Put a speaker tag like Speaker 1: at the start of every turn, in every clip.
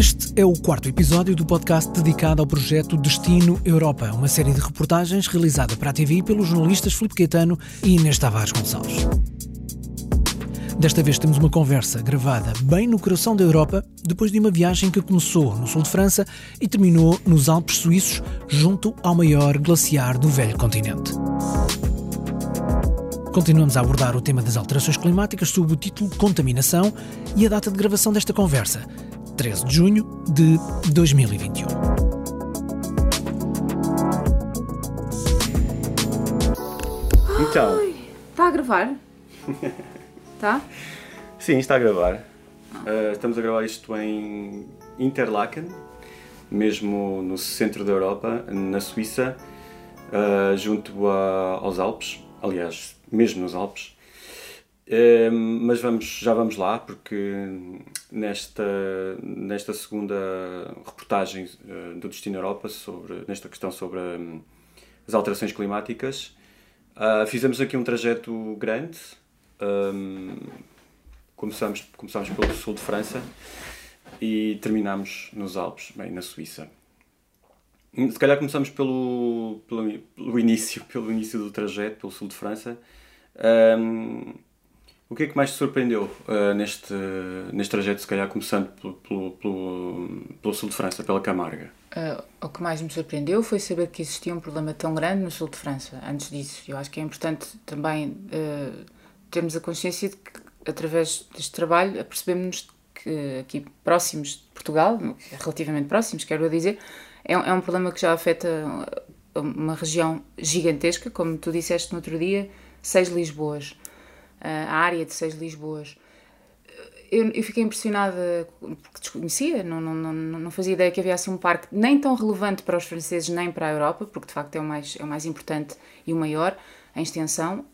Speaker 1: Este é o quarto episódio do podcast dedicado ao projeto Destino Europa, uma série de reportagens realizada para a TV pelos jornalistas Filipe Caetano e Inês Tavares Gonçalves. Desta vez temos uma conversa gravada bem no coração da Europa, depois de uma viagem que começou no sul de França e terminou nos Alpes suíços, junto ao maior glaciar do velho continente. Continuamos a abordar o tema das alterações climáticas sob o título Contaminação e a data de gravação desta conversa, 13 de junho de 2021.
Speaker 2: Então,
Speaker 3: Está a gravar? Tá?
Speaker 2: sim, está a gravar. Uh, estamos a gravar isto em Interlaken, mesmo no centro da Europa, na Suíça, uh, junto a- aos Alpes. Aliás, mesmo nos Alpes. Uh, mas vamos, já vamos lá, porque nesta, nesta segunda reportagem uh, do Destino Europa, sobre, nesta questão sobre um, as alterações climáticas, uh, fizemos aqui um trajeto grande. Um, começamos, começamos pelo sul de França e terminamos nos Alpes, bem, na Suíça. Se calhar começamos pelo, pelo, pelo início, pelo início do trajeto, pelo sul de França. Um, o que é que mais te surpreendeu uh, neste, neste trajeto, se calhar começando pelo, pelo, pelo, pelo sul de França, pela Camarga?
Speaker 3: Ah, o que mais me surpreendeu foi saber que existia um problema tão grande no sul de França. Antes disso, eu acho que é importante também ah, termos a consciência de que, através deste trabalho, apercebemos que aqui próximos de Portugal, relativamente próximos, quero dizer, é, um- é um problema que já afeta uma região gigantesca, como tu disseste no outro dia, seis Lisboas. A área de seis Lisboas. Eu, eu fiquei impressionada porque desconhecia, não, não, não, não fazia ideia que havia assim um parque nem tão relevante para os franceses nem para a Europa, porque de facto é o mais, é o mais importante e o maior em extensão,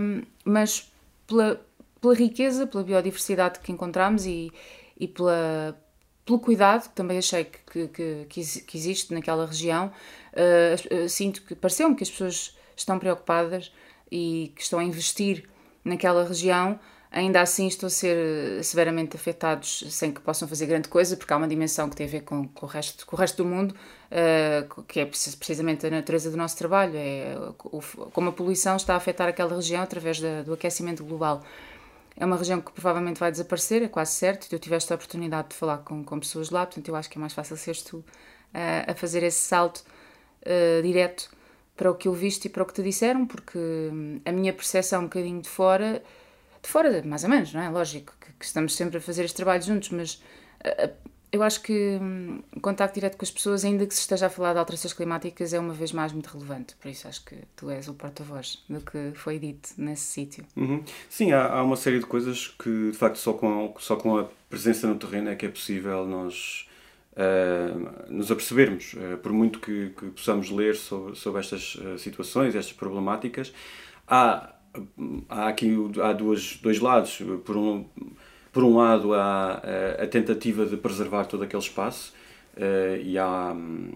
Speaker 3: hum, mas pela, pela riqueza, pela biodiversidade que encontramos e, e pela, pelo cuidado que também achei que, que, que, que exi- que existe naquela região, uh, sinto que pareceu-me que as pessoas estão preocupadas e que estão a investir naquela região, ainda assim estão a ser eh, severamente afetados sem que possam fazer grande coisa, porque há uma dimensão que tem a ver com, com, o, resto, com o resto do mundo, eh, que é precis- precisamente a natureza do nosso trabalho, é o- como a poluição está a afetar aquela região através da- do aquecimento global. É uma região que provavelmente vai desaparecer, é quase certo. Tu tiveste a oportunidade de falar com, com pessoas lá, portanto, eu acho que é mais fácil seres tu eh, a fazer esse salto eh, direto para o que eu viste e para o que te disseram, porque hum, a minha percepção um bocadinho de fora, de fora, mais ou menos, não é? Lógico que, que estamos sempre a fazer este trabalho juntos, mas eu acho que hum, o contacto direto com as pessoas, ainda que se esteja a falar de alterações climáticas, é uma vez mais muito relevante. Por isso acho que tu és o porta-voz do que foi dito nesse sítio.
Speaker 2: Uhum. Sim, há, há uma série de coisas que, de facto, só com, só com a presença no terreno é que é possível nós eh, nos apercebermos. Eh, por muito que, que possamos ler sobre, sobre estas eh, situações, estas problemáticas, há, há aqui há duas, dois lados. Por um, por um lado, há eh, a tentativa de preservar todo aquele espaço e há, hum,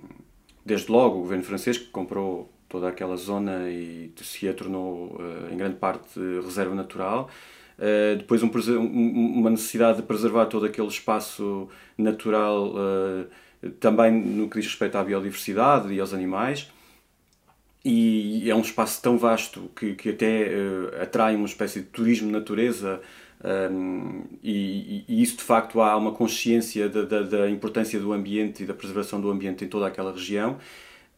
Speaker 2: desde logo, o governo francês que comprou toda aquela zona e se a tornou, em grande parte, reserva natural. Eh, depois, um um- uma necessidade de preservar todo aquele espaço natural, eh, também no que diz respeito à biodiversidade e aos animais. E é um espaço tão vasto que, que até eh, atrai uma espécie de turismo natureza um, e, e- e isso de facto há uma consciência da, da, da importância do ambiente e da preservação do ambiente em toda aquela região.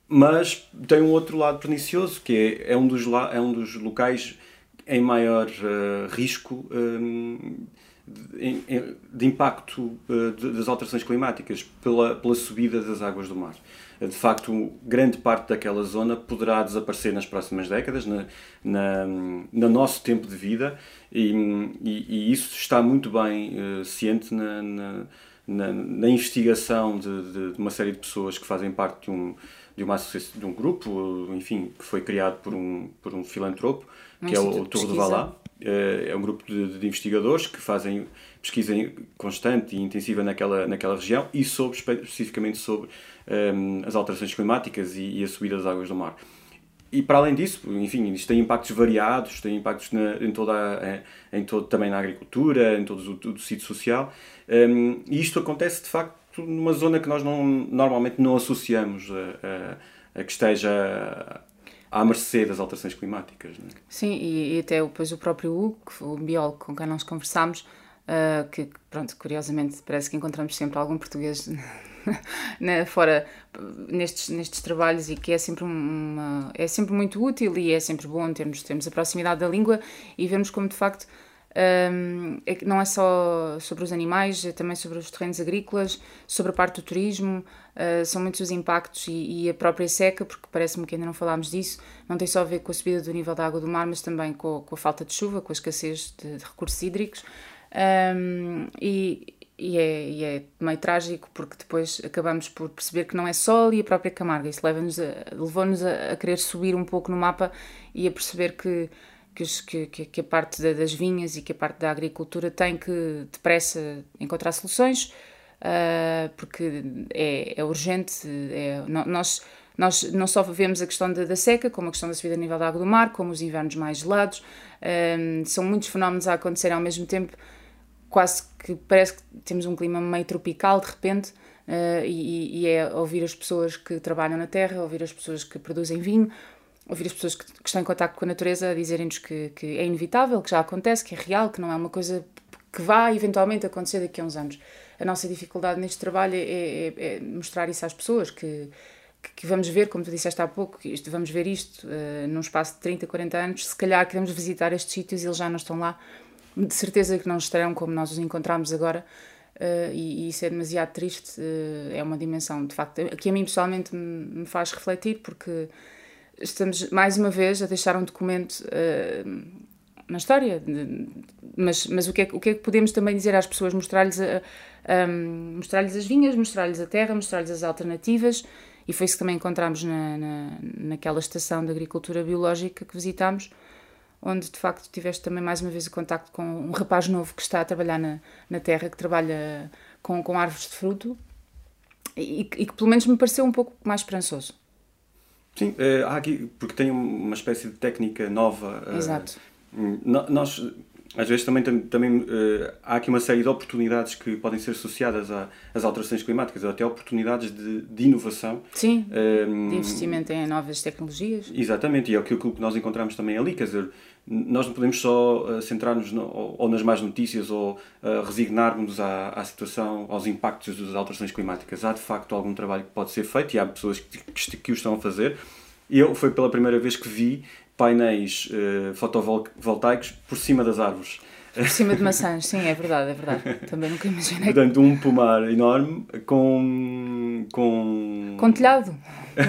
Speaker 2: Mas tem um outro lado pernicioso que é, é, um, dos, é um dos locais em maior eh, risco hum, de, em- de impacto eh, de- das alterações climáticas pela, pela subida das águas do mar. Eh, De facto, grande parte daquela zona poderá desaparecer nas próximas décadas, na, na, no nosso tempo de vida, e, e- e isso está muito bem eh, ciente na, na, na- investigação de, de- de uma série de pessoas que fazem parte de um, de uma de um grupo, enfim, que foi criado por um, por um filantropo,
Speaker 3: Um
Speaker 2: que é o Tour de. Valá. Eh, É um grupo de, de investigadores que fazem pesquisa constante e intensiva naquela, naquela região e sobre, espe- especificamente sobre ehm, as alterações climáticas e, e a subida das águas do mar. E para além disso, enfim, isto tem impactos variados, tem impactos na- em toda a- em, todo, também na agricultura, em todo o, o tecido social. Um, e isto acontece de facto numa zona que nós não, normalmente não associamos a, a, a que esteja à mercê das alterações climáticas. Não é?
Speaker 3: Sim, e, e, até depois o próprio Hugo, o biólogo com quem nós conversámos, uh, que, pronto, curiosamente parece que encontramos sempre algum português fora nestes, nestes trabalhos e que é sempre, uma, é sempre muito útil e é sempre bom termos, termos a proximidade da língua e vermos como de facto um, é não é só sobre os animais, é também sobre os terrenos agrícolas, sobre a parte do turismo, uh, são muitos os impactos e, e a própria seca, porque parece-me que ainda não falámos disso, não tem só a ver com a subida do nível da água do mar, mas também com, com a falta de chuva, com a escassez de, de recursos hídricos. Um, e, e é, e é meio trágico porque depois acabamos por perceber que não é só ali a própria Camarga, isso leva-nos levou-nos a, a, querer subir um pouco no mapa e a perceber que, que, que, que, a parte das vinhas e que a parte da agricultura tem que depressa encontrar soluções uh, porque é, é urgente, é, nós, nós não só vemos a questão da, da, seca, como a questão da subida a nível da água do mar, como os invernos mais gelados, uh, são muitos fenómenos a acontecer ao mesmo tempo quase que parece que temos um clima meio tropical de repente, uh, e, e, é ouvir as pessoas que trabalham na terra, ouvir as pessoas que produzem vinho, ouvir as pessoas que, que estão em contato com a natureza dizerem-nos que, que é inevitável, que já acontece, que é real, que não é uma coisa que vai eventualmente acontecer daqui a uns anos. A nossa dificuldade neste trabalho é, é, é mostrar isso às pessoas, que, que, vamos ver, como tu disseste há pouco, isto, vamos ver isto uh, num espaço de 30, 40 anos, se calhar queremos visitar estes sítios e eles já não estão lá, de certeza que não estarão como nós os encontramos agora. Uh, e, e, isso é demasiado triste, uh, é uma dimensão de facto que a mim pessoalmente me, me, faz refletir porque estamos mais uma vez a deixar um documento uh, na história, mas, mas o, que é, o que é que podemos também dizer às pessoas? Mostrar-lhes um, mostrar as vinhas, mostrar-lhes a terra, mostrar-lhes as alternativas e foi isso que também encontramos na, na, naquela estação de agricultura biológica que visitámos onde de facto tiveste também mais uma vez o contacto com um rapaz novo que está a trabalhar na, na terra, que trabalha com, com árvores de fruto e, e que pelo menos me pareceu um pouco mais esperançoso.
Speaker 2: Sim, uh, há aqui, porque tem uma espécie de técnica nova.
Speaker 3: Uh, Exato.
Speaker 2: Nós, às vezes, também, também uh, há aqui uma série de oportunidades que podem ser associadas às alterações climáticas, ou até oportunidades de, de inovação.
Speaker 3: Sim, de investimento em novas tecnologias.
Speaker 2: Exatamente, e é aquilo que nós encontramos também ali, quer dizer, nós não podemos só uh, centrar-nos ou, nas más notícias ou uh, resignarmos à, à situação, aos impactos das alterações climáticas. Há de facto algum trabalho que pode ser feito e há pessoas que, que, que o estão a fazer. Eu foi pela primeira vez que vi painéis uh, fotovoltaicos por cima das árvores.
Speaker 3: Por cima de maçãs, sim, é verdade, é verdade. Também nunca imaginei.
Speaker 2: Portanto, um pomar enorme com. com.
Speaker 3: Com telhado,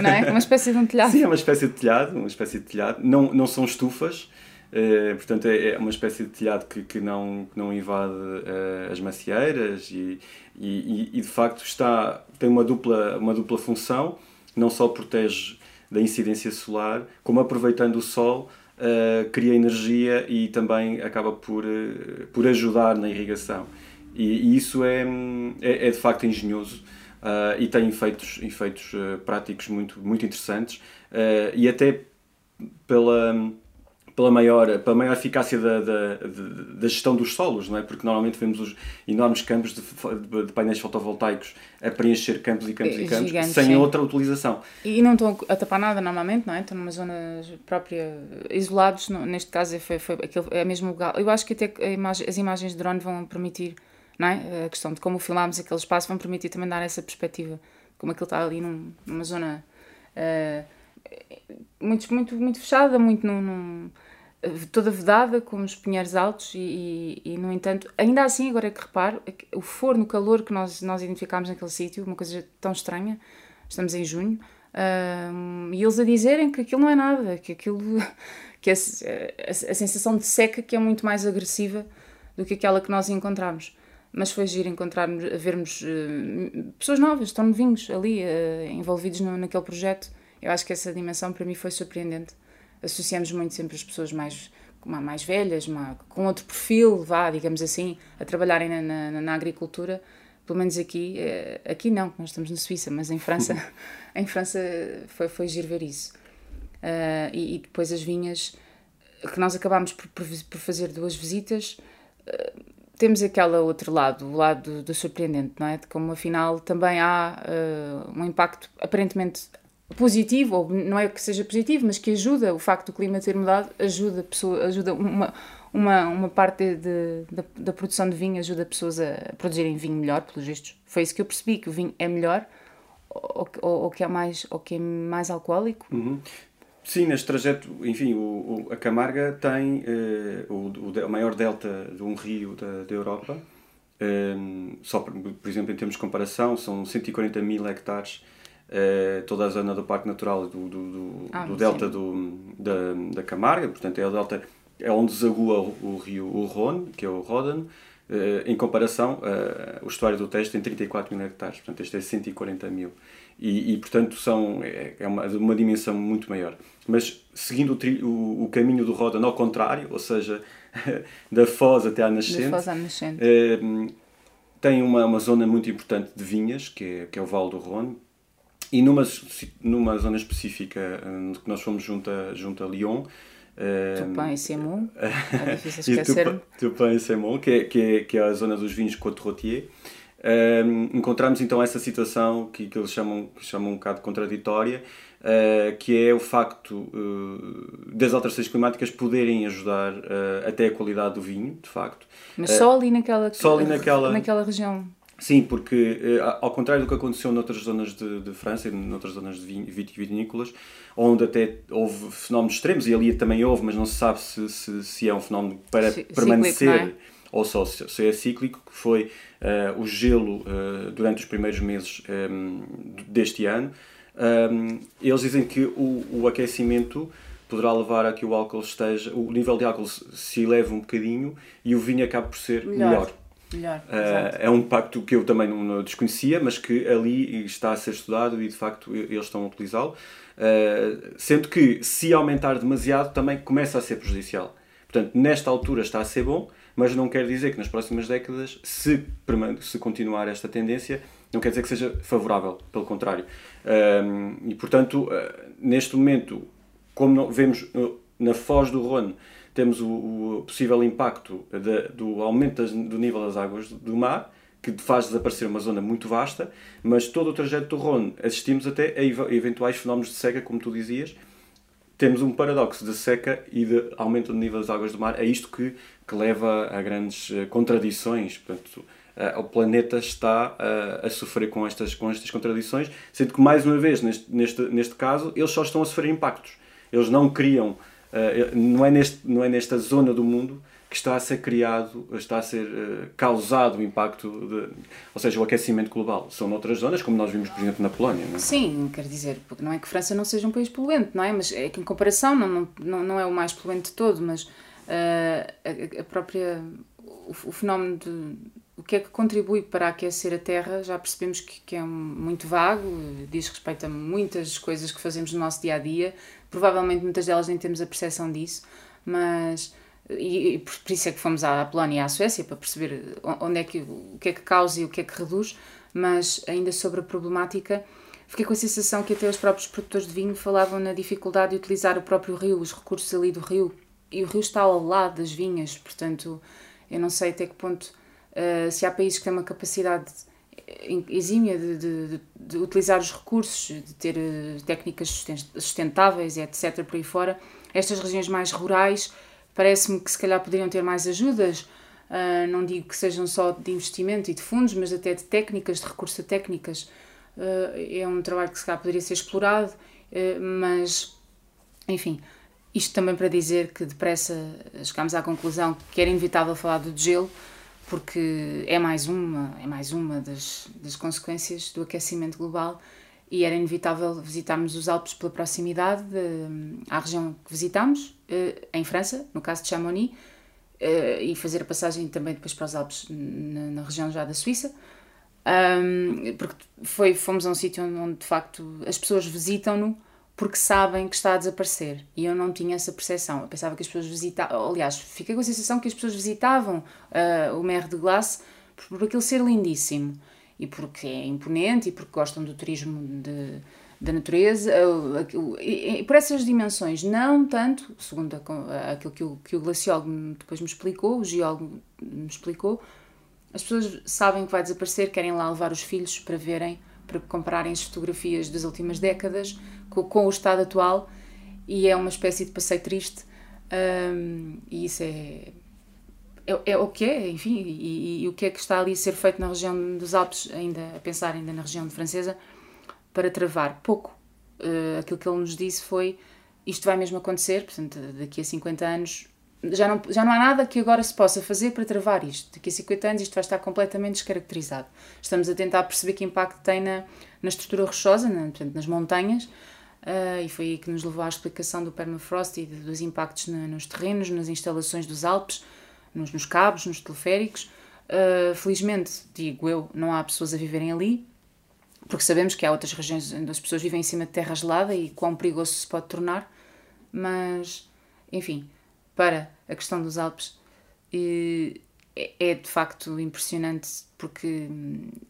Speaker 3: não é? Uma espécie de um telhado.
Speaker 2: Sim, é uma espécie de telhado, uma espécie de telhado. Não, não são estufas, Uh, portanto, é, é, uma espécie de telhado que, que, não, que não invade uh, as macieiras e, e, e, de facto está, tem uma dupla, uma dupla função, não só protege da incidência solar, como aproveitando o sol, uh, cria energia e também acaba por, por ajudar na irrigação. E, e isso é, é, é, de facto engenhoso e tem efeitos, efeitos práticos muito, muito interessantes e até pela pela maior, pela maior eficácia da, da, da, gestão dos solos, não é? Porque normalmente vemos os enormes campos de, de, de painéis fotovoltaicos a preencher campos e campos e campos Gigante, sem sim. outra utilização.
Speaker 3: E não estão a tapar nada normalmente, não é? Estão numa zona própria, isolados, neste caso foi, foi aquele, é mesmo lugar. Eu acho que até imagem, as imagens de drone vão permitir, não é? A questão de como filmámos aquele espaço vão permitir também dar essa perspectiva, como aquilo está ali num, numa zona... Uh, muito, muito, muito fechada, muito num, num, toda vedada, com os pinheiros altos, e, e, e, no entanto, ainda assim, agora é que reparo, é o forno, o calor que nós, nós identificámos naquele sítio, uma coisa tão estranha, estamos em junho, um, e eles a dizerem que aquilo não é nada, que aquilo, que a, a, a, sensação de seca que é muito mais agressiva do que aquela que nós encontramos. Mas foi giro encontrarmos, vermos uh, pessoas novas, tão novinhos ali, uh, envolvidos no, naquele projeto. Eu acho que essa dimensão para mim foi surpreendente associamos muito sempre as pessoas mais mais velhas, com outro perfil, vá, digamos assim, a trabalharem na, na, na agricultura, pelo menos aqui, eh, aqui não, nós estamos na Suíça, mas em França, em França foi, foi giro ver isso. Uh, e, e, depois as vinhas, que nós acabámos por, por, por fazer duas visitas, uh, temos aquele outro lado, o lado do, do surpreendente, não é? De como afinal também há uh, um impacto aparentemente positivo, ou não é que seja positivo, mas que ajuda, o facto do clima ter mudado ajuda, pessoa, ajuda uma, uma, uma parte de, de, da, produção de vinho, ajuda pessoas a produzirem vinho melhor, pelos vistos. Foi isso que eu percebi, que o vinho é melhor, ou, ou, ou que, é mais, ou que é mais alcoólico.
Speaker 2: Uhum. Sim, neste trajeto, enfim, o, o a Camarga tem uh, o, o, maior delta de um rio da, da Europa. Um, ehm, só por, por, exemplo, em termos de comparação, são 140 mil hectares uh, toda a zona do Parque Natural do, do, do, ah, do delta do, da, da Camarga, portanto é o delta é onde desagua o, o rio o Rhône, que é o Rodan, Uh, em comparação, uh, o estuário do Tejo tem 34 mil hectares, portanto este é 140 mil. E, e portanto, são, é, é uma, uma dimensão muito maior. Mas seguindo o, o, o caminho do Rodan ao contrário, ou seja, da Foz até à Nascente,
Speaker 3: Foz à Nascente.
Speaker 2: Tem uma, uma zona muito importante de vinhas, que é, que é o Vale do Rhône, e numa, numa zona específica que nós fomos junto a, junto a Lyon,
Speaker 3: Tupin e Semon, é difícil esquecer.
Speaker 2: Tupin e Semon, que é, que, é, que é a zona dos vinhos Côte-Rotier. Um, encontramos então essa situação que, que eles chamam, que chamam um bocado contraditória, uh, que é o facto uh, das alterações climáticas poderem ajudar uh, até a qualidade do vinho, de facto.
Speaker 3: Mas só ali naquela, só ali naquela, naquela região.
Speaker 2: Sim, porque ao contrário do que aconteceu noutras zonas de, de França e noutras zonas de vitivinícolas, onde até houve fenómenos extremos, e ali também houve, mas não se sabe se, se, se é um fenómeno para permanecer é? ou só se, se, é cíclico, que foi uh, o gelo uh, durante os primeiros meses um, ehm, deste ano. Um, ehm, eles dizem que o, o aquecimento poderá levar a que o álcool esteja, o nível de álcool se eleve um bocadinho e o vinho acabe por ser melhor. melhor.
Speaker 3: Melhor,
Speaker 2: uh, é um impacto que eu também não desconhecia, mas que ali está a ser estudado e de facto eles estão a utilizá-lo. Uh, sendo que se aumentar demasiado também começa a ser prejudicial. Portanto, nesta altura está a ser bom, mas não quer dizer que nas próximas décadas, se, se continuar esta tendência, não quer dizer que seja favorável, pelo contrário. Um, e portanto, neste momento, como vemos na foz do Rhône, temos o, o possível impacto de, do aumento das, do nível das águas do mar, que faz desaparecer uma zona muito vasta, mas todo o trajeto do Rhône assistimos até a eventuais fenómenos de seca, como tu dizias. Temos um paradoxo de seca e de aumento do nível das águas do mar. É isto que, que leva a grandes eh, contradições. Portanto, uh, o planeta está uh, a sofrer com estas, com estas contradições, sendo que, mais uma vez, neste, neste, neste caso, eles só estão a sofrer impactos. Eles não criam, não, é neste, não é nesta zona do mundo que está a ser criado, está a ser uh, causado o impacto, de, ou seja, o aquecimento global. São noutras zonas, como nós vimos, por exemplo, na Polónia. Não é?
Speaker 3: Sim, quer dizer, porque não é que França não seja um país poluente, não é? Mas é que em comparação não, não, não é o mais poluente de todo, mas uh, a, a, própria. O, o, fenómeno de. O que é que contribui para aquecer a Terra, já percebemos que, que é muito vago, diz respeito a muitas coisas que fazemos no nosso dia a dia, provavelmente muitas delas nem temos a percepção disso, mas e, por, isso é que fomos à Polónia e à Suécia para perceber onde é que, o que é que causa e o que é que reduz, mas ainda sobre a problemática, fiquei com a sensação que até os próprios produtores de vinho falavam na dificuldade de utilizar o próprio rio, os recursos ali do rio, e o rio está ao lado das vinhas, portanto, eu não sei até que ponto, uh, se há países que têm uma capacidade exímia de, de, de, utilizar os recursos, de ter uh, técnicas sustentáveis etc. por aí fora, estas regiões mais rurais Parece-me que se calhar poderiam ter mais ajudas, uh, não digo que sejam só de investimento e de fundos, mas até de técnicas, de recurso a técnicas. Uh, é um trabalho que se calhar poderia ser explorado, uh, mas, enfim, isto também para dizer que depressa chegámos à conclusão que era inevitável falar do gelo, porque é mais uma, é mais uma das, das consequências do aquecimento global e era inevitável visitarmos os Alpes pela proximidade de, à região que visitámos, eh, em França, no caso de Chamonix, eh, e fazer a passagem também depois para os Alpes na, na região já da Suíça, porque foi, fomos a um sítio onde de facto as pessoas visitam-no porque sabem que está a desaparecer e eu não tinha essa percepção. Eu pensava que as pessoas visitavam, aliás, fiquei com a sensação que as pessoas visitavam uh, o Mer de Glace por, por aquilo ser lindíssimo e porque é imponente e porque gostam do turismo de, da natureza, e por essas dimensões, não tanto, segundo aquilo que o, que o glaciólogo depois me explicou, o geólogo me explicou, as pessoas sabem que vai desaparecer, querem lá levar os filhos para verem, para comprarem as fotografias das últimas décadas com, com o estado atual e é uma espécie de passeio triste um, e isso é, é, é, o que é, enfim, e, e, e, o que é que está ali a ser feito na região dos Alpes, ainda a pensar ainda na região francesa, para travar pouco. Uh, aquilo que ele nos disse foi isto vai mesmo acontecer, portanto, daqui a 50 anos já não, já não há nada que agora se possa fazer para travar isto. Daqui a 50 anos isto vai estar completamente descaracterizado. Estamos a tentar perceber que impacto tem na, na estrutura rochosa, na, portanto, nas montanhas, uh, e foi aí que nos levou à explicação do permafrost e dos impactos na, nos terrenos, nas instalações dos Alpes, nos, nos cabos, nos teleféricos. Uh, felizmente, digo eu, não há pessoas a viverem ali, porque sabemos que há outras regiões onde as pessoas vivem em cima de terra gelada e quão perigoso se pode tornar, mas, enfim, para a questão dos Alpes é, é de facto impressionante porque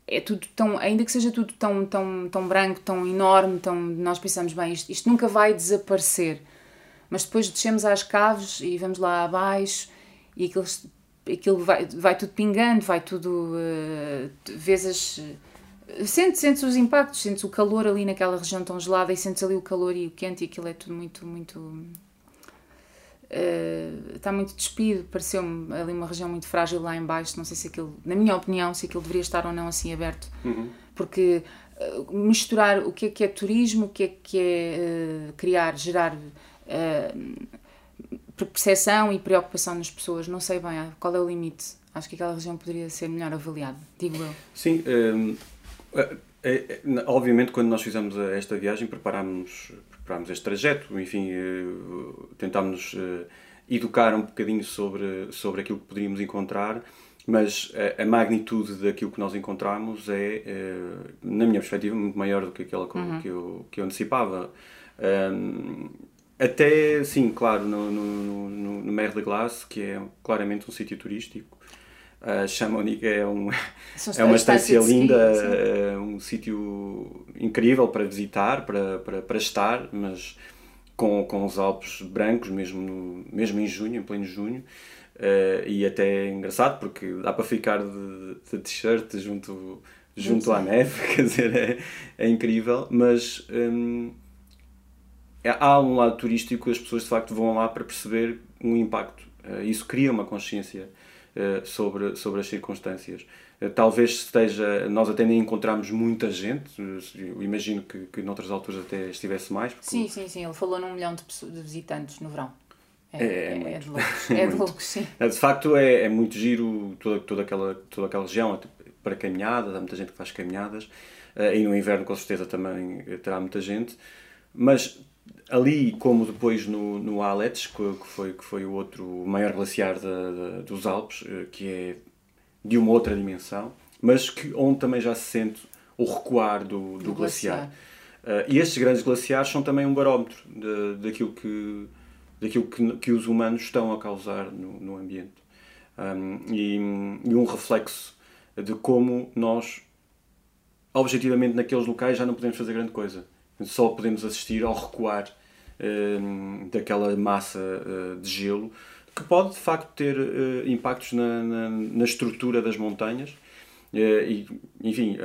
Speaker 3: é tudo tão, ainda que seja tudo tão, tão, tão branco, tão enorme, tão, nós pensamos, bem, isto, isto nunca vai desaparecer. Mas depois descemos às caves e vamos lá abaixo e aquilo, aquilo vai, vai tudo pingando, vai tudo. Uh, vês as. Sentes, sentes os impactos, sentes o calor ali naquela região tão gelada e sentes ali o calor e o quente e aquilo é tudo muito, muito Uh, está muito despido, pareceu-me ali uma região muito frágil lá embaixo, não sei se aquilo, na minha opinião, se aquilo deveria estar ou não assim aberto,
Speaker 2: uhum.
Speaker 3: porque uh, misturar o que é que é turismo, o que é que é uh, criar, gerar percepção e preocupação nas pessoas, não sei bem qual é o limite, acho que aquela região poderia ser melhor avaliada, digo eu.
Speaker 2: Sim, um, é, é, obviamente quando nós fizemos esta viagem preparámos preparámos este trajeto, enfim, eh, tentámos eh, educar um bocadinho sobre, sobre aquilo que poderíamos encontrar, mas a, a magnitude daquilo que nós encontramos é, é, na minha perspectiva, muito maior do que aquela uhum. que, eu, que eu antecipava. Um, até, sim, claro, no, no, no, no Mer de Glace, que é claramente um sítio turístico, a Chamonix é, um, é uma estância linda, é um sítio incrível para visitar, para, para, para estar, mas com, com os Alpes brancos, mesmo, no, mesmo em junho, em pleno junho. Uh, e até é engraçado porque dá para ficar de, de t-shirt junto, junto à neve, quer dizer, é, é incrível, mas um, é, há um lado turístico, as pessoas de facto vão lá para perceber um impacto. Uh, isso cria uma consciência eh, sobre, sobre as circunstâncias. Eh, talvez esteja, nós até nem encontramos muita gente, eu imagino que, que noutras alturas até estivesse mais.
Speaker 3: Sim, sim, sim, ele falou num milhão de, pessoas, de visitantes no verão.
Speaker 2: É, é, é,
Speaker 3: é de loucos, é de loucos, sim.
Speaker 2: De facto, é, é muito giro toda, toda, aquela, toda aquela região para caminhadas, há muita gente que faz caminhadas, eh, e no inverno com certeza também terá muita gente, mas ali, como depois no, no Aletes, que, foi, que foi o outro maior glaciar dos Alpes, eh, que é de uma outra dimensão, mas que, onde também já se sente o recuar do, do, do glaciar. glaciar. Uh, e estes grandes glaciares são também um barómetro de, daquilo, que, daquilo que, que os humanos estão a causar no, no ambiente. Um, e, e um reflexo de como nós, objetivamente, naqueles locais já não podemos fazer grande coisa só podemos assistir ao recuar uh, daquela massa uh, de gelo, que pode de facto ter uh, impactos na, na, na, estrutura das montanhas. e, enfim,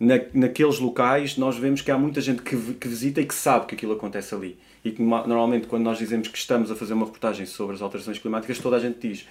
Speaker 2: na, naqueles locais nós vemos que há muita gente que, que visita e que sabe que aquilo acontece ali. E que normalmente, quando nós dizemos que estamos a fazer uma reportagem sobre as alterações climáticas, toda a gente diz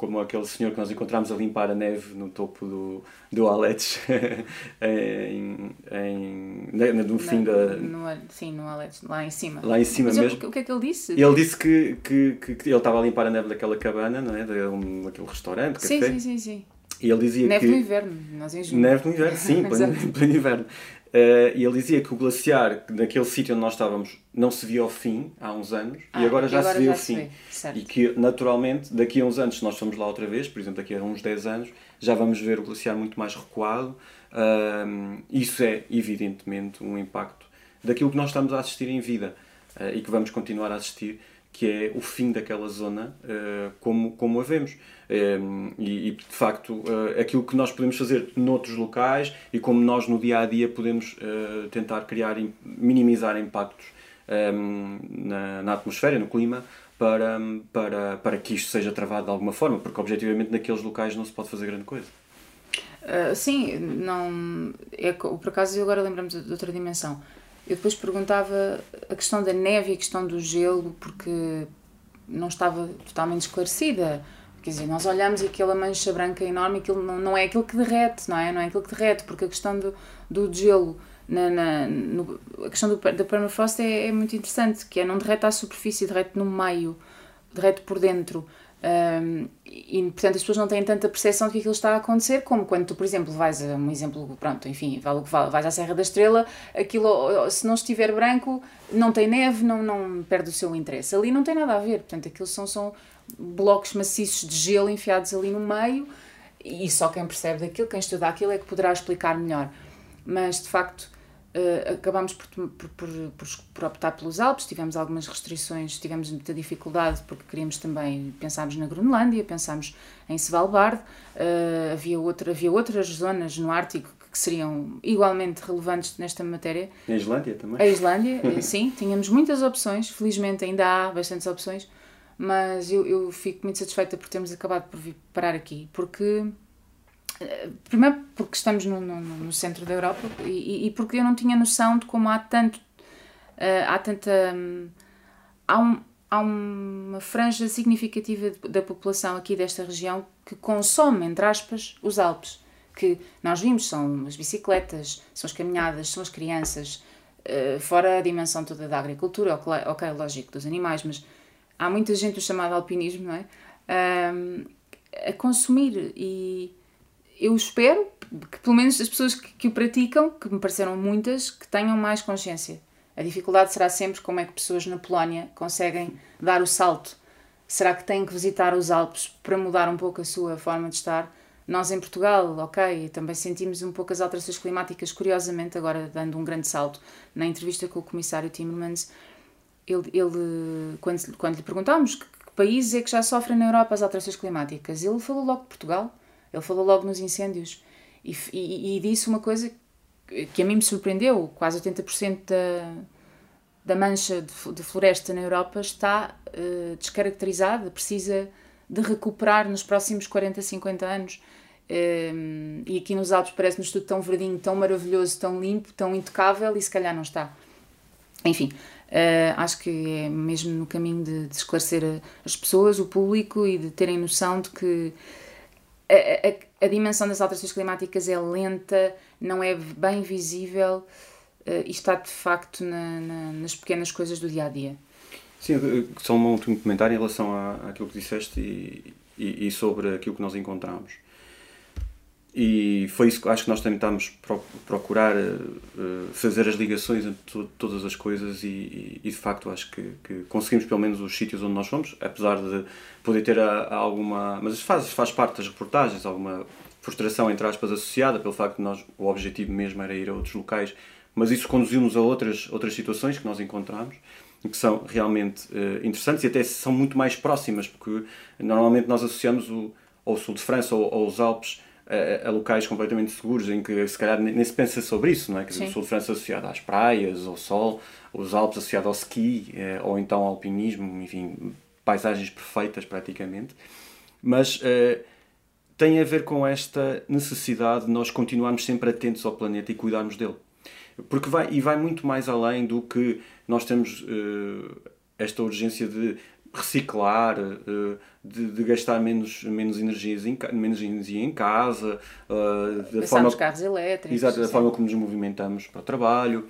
Speaker 2: como aquele senhor que nós encontramos a limpar a neve no topo do, do Aletes, em, em, no fim da...
Speaker 3: No, sim, no Aletes, lá em cima.
Speaker 2: Lá em cima
Speaker 3: Mas
Speaker 2: mesmo.
Speaker 3: o que é que ele disse?
Speaker 2: Ele disse que, que, que, ele estava a limpar a neve daquela cabana, não é? Daquele aquele restaurante,
Speaker 3: sim,
Speaker 2: café.
Speaker 3: Sim, sim, sim.
Speaker 2: E ele dizia
Speaker 3: neve
Speaker 2: que...
Speaker 3: no inverno, nós em junho.
Speaker 2: Neve no inverno, sim, pleno, inverno. Uh, e ele dizia que o glaciar, naquele sítio onde nós estávamos, não se via ao fim há uns anos ah, e agora já agora se vê já o fim. E que, naturalmente, daqui a uns anos, se nós formos lá outra vez, por exemplo, daqui a uns 10 anos, já vamos ver o glaciar muito mais recuado. Uh, isso é, evidentemente, um impacto daquilo que nós estamos a assistir em vida uh, e que vamos continuar a assistir, que é o fim daquela zona uh, como, como a vemos. Um, e, e, de facto, uh, aquilo que nós podemos fazer noutros locais e como nós no dia a dia podemos uh, tentar criar, minimizar impactos um, na, na atmosfera, no clima, para, para, para que isto seja travado de alguma forma, porque objetivamente naqueles locais não se pode fazer grande coisa.
Speaker 3: Sim, não. É, por acaso agora lembramos de outra dimensão. Eu depois perguntava a questão da neve e a questão do gelo, porque não estava totalmente esclarecida. Quer dizer, nós olhamos aquela mancha branca enorme, aquilo não, não é aquilo que derrete, não é? Não é aquilo que derrete, porque a questão do, do gelo, na, na no, a questão do, da permafrost é, é muito interessante, que é não derrete à superfície, derrete no meio, derrete por dentro. Um, e portanto as pessoas não têm tanta percepção de que aquilo está a acontecer como quando tu, por exemplo, vais a um exemplo, pronto, enfim, que vais à Serra da Estrela, aquilo, se não estiver branco, não tem neve, não, não perde o seu interesse. Ali não tem nada a ver, portanto, aquilo são, são blocos maciços de gelo enfiados ali no meio e só quem percebe daquilo, quem estuda aquilo, é que poderá explicar melhor. Mas de facto Uh, acabámos por, por, por, por, optar pelos Alpes, tivemos algumas restrições, tivemos muita dificuldade porque queríamos também, pensámos na Groenlândia, pensámos em Svalbard, uh, havia, outra, havia outras zonas no Ártico que seriam igualmente relevantes nesta matéria.
Speaker 2: A Islândia também.
Speaker 3: A Islândia, eh, sim, tínhamos muitas opções, felizmente ainda há bastantes opções, mas eu, eu fico muito satisfeita por termos acabado por vir parar aqui, porque Primeiro porque estamos no, no, no centro da Europa e, e, porque eu não tinha noção de como há tanto. Uh, há tanta. Um, há, um, há uma franja significativa da população aqui desta região que consome, entre aspas, os Alpes. Que nós vimos são as bicicletas, são as caminhadas, são as crianças, uh, fora a dimensão toda da agricultura, ok, lógico, dos animais, mas há muita gente o chamado alpinismo, não é? Uh, a consumir e eu espero que pelo menos as pessoas que, que, o praticam, que me pareceram muitas, que tenham mais consciência. A dificuldade será sempre como é que pessoas na Polónia conseguem dar o salto. Será que têm que visitar os Alpes para mudar um pouco a sua forma de estar? Nós em Portugal, ok, também sentimos um pouco as alterações climáticas, curiosamente, agora dando um grande salto. Na entrevista com o comissário Timmermans, ele, ele quando, quando lhe perguntámos que, que países é que já sofrem na Europa as alterações climáticas, ele falou logo de Portugal ele falou logo nos incêndios e, e, e disse uma coisa que a mim me surpreendeu: quase 80% da, da mancha de, de, floresta na Europa está uh, descaracterizada, precisa de recuperar nos próximos 40, 50 anos. Um, eh, e aqui nos Alpes parece-nos tudo tão verdinho, tão maravilhoso, tão limpo, tão intocável e se calhar não está. Enfim, uh, acho que é mesmo no caminho de, de esclarecer a, as pessoas, o público e de terem noção de que a, a, a, dimensão das alterações climáticas é lenta, não é bem visível uh, e está de facto na, na, nas pequenas coisas do dia a dia.
Speaker 2: Sim, só um último comentário em relação à, àquilo que disseste e, e, e sobre aquilo que nós encontramos. E foi isso que acho que nós tentámos procurar uh, fazer as ligações entre todas as coisas e, e, de facto acho que, que, conseguimos pelo menos os sítios onde nós fomos, apesar de poder ter a, a alguma. Mas faz, faz parte das reportagens, alguma frustração entre aspas associada pelo facto de nós o objetivo mesmo era ir a outros locais, mas isso conduziu-nos a outras, outras situações que nós encontramos que são realmente uh, interessantes e até são muito mais próximas, porque normalmente nós associamos o, ao sul de França ou aos Alpes a, a, locais completamente seguros em que se calhar nem, nem se pensa sobre isso, não é? Quer dizer, o sul de França associado às praias, ao sol, os Alpes associados ao ski eh, ou então ao alpinismo, enfim, paisagens perfeitas praticamente. Mas eh, tem a ver com esta necessidade de nós continuarmos sempre atentos ao planeta e cuidarmos dele. Porque vai, e vai muito mais além do que nós temos eh, esta urgência de reciclar, eh, de, de, gastar menos, menos, energias em, menos energia em casa,
Speaker 3: uh, da forma, carros elétricos.
Speaker 2: Exato, da forma como nos movimentamos para o trabalho.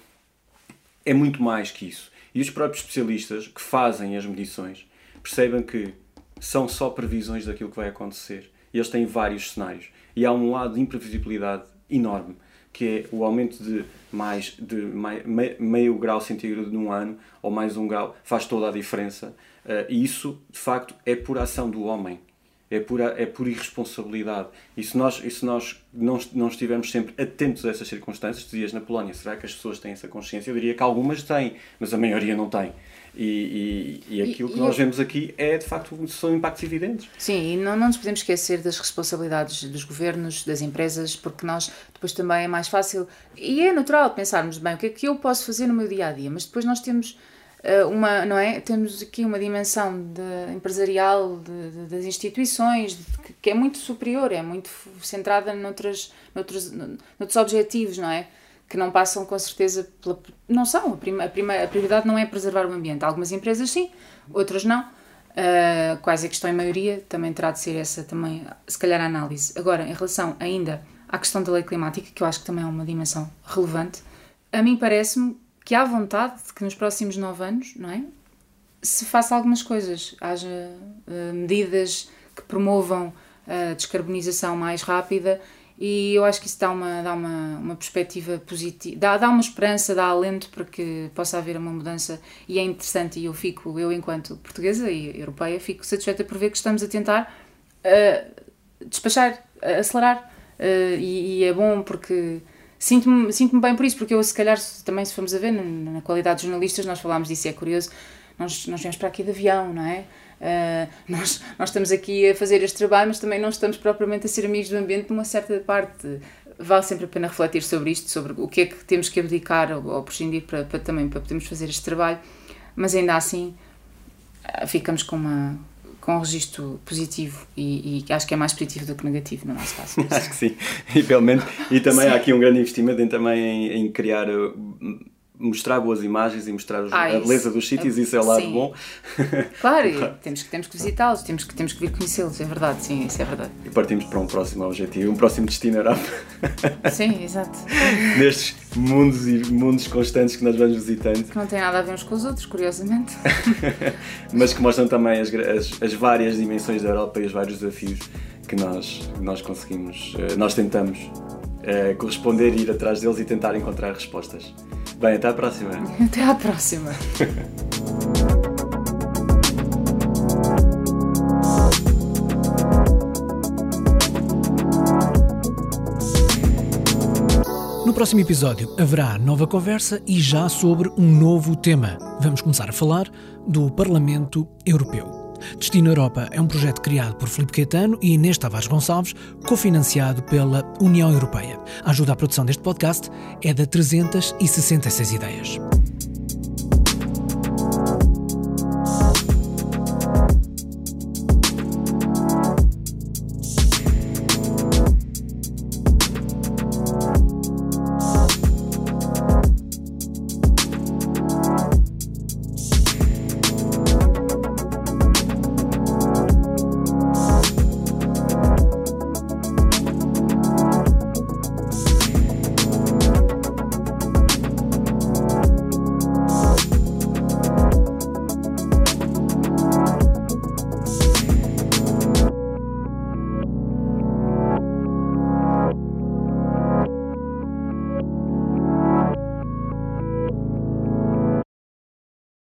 Speaker 2: É muito mais que isso. E os próprios especialistas que fazem as medições percebem que são só previsões daquilo que vai acontecer. E eles têm vários cenários. E há um lado de imprevisibilidade enorme, que é o aumento de mais de meio grau centígrado num ano, ou mais um grau, faz toda a diferença e isso, de facto, é por ação do homem. É por, é por irresponsabilidade. E se nós, e se nós não, não estivermos sempre atentos a essas circunstâncias, dizias na Polónia, será que as pessoas têm essa consciência? Eu diria que algumas têm, mas a maioria não tem. E, e, e aquilo e, que nós vemos aqui é, de facto, são impactos evidentes.
Speaker 3: Sim, e não, não nos podemos esquecer das responsabilidades dos governos, das empresas, porque nós depois também é mais fácil e é natural pensarmos, bem, o que é que eu posso fazer no meu dia a dia, mas depois nós temos uma, não é? Temos aqui uma dimensão de, empresarial de, de, das instituições que, que, é muito superior, é muito centrada noutras, noutros, noutros objetivos, não é? que não passam com certeza pela. Não são. A, prima, a, prima, a prioridade não é preservar o ambiente. Algumas empresas sim, outras não. Uh, quais é que estão em maioria, também terá de ser essa também, se calhar, a análise. Agora, em relação ainda à questão da lei climática, que eu acho que também é uma dimensão relevante, a mim parece-me que há vontade de que nos próximos nove anos, não é? Se faça algumas coisas, haja uh, medidas que promovam a descarbonização mais rápida e eu acho que isso dá uma, dá uma, uma perspectiva positiva, dá, dá uma esperança, dá alento para que possa haver uma mudança e é interessante e eu fico, eu enquanto portuguesa e europeia, fico satisfeita por ver que estamos a tentar uh, despachar, acelerar uh, e, e, é bom porque sinto-me sinto bem por isso, porque eu se calhar também se formos a ver na, na qualidade de jornalistas, nós falámos disso e é curioso, nós, nós viemos para aqui de avião, não é? Uh, nós, nós estamos aqui a fazer este trabalho, mas também não estamos propriamente a ser amigos do ambiente de uma certa parte. Vale sempre a pena refletir sobre isto, sobre o que é que temos que abdicar ou, ou prescindir para, para, também para podermos fazer este trabalho, mas ainda assim ah, ficamos com uma com um registro positivo e, e, acho que é mais positivo do que negativo no nosso caso.
Speaker 2: acho que sim, e, pelo menos, e também sim. há aqui um grande investimento em, também em, em criar mostrar boas imagens e mostrar ah, a beleza dos sítios, isso é o lado sim. bom.
Speaker 3: Claro, temos que, temos que visitá-los, temos que, temos que vir conhecê-los, é verdade, sim, isso é verdade.
Speaker 2: E partimos para um próximo objetivo, um próximo destino Europa.
Speaker 3: Sim, exato.
Speaker 2: Nestes mundos e mundos constantes que nós vamos visitando.
Speaker 3: Que não tem nada a ver uns com os outros, curiosamente.
Speaker 2: Mas que mostram também as, as, as, várias dimensões da Europa e os vários desafios que nós, nós conseguimos, eh, nós tentamos é, corresponder, ir atrás deles e tentar encontrar respostas. Bem, até à próxima.
Speaker 3: Até à próxima.
Speaker 1: próximo episódio haverá nova conversa e já sobre um novo tema. Vamos começar a falar do Parlamento Europeu. Destino Europa é um projeto criado por Filipe Caetano e Inês Tavares Gonçalves, cofinanciado pela União Europeia. A ajuda à produção deste podcast é da 366 Ideias.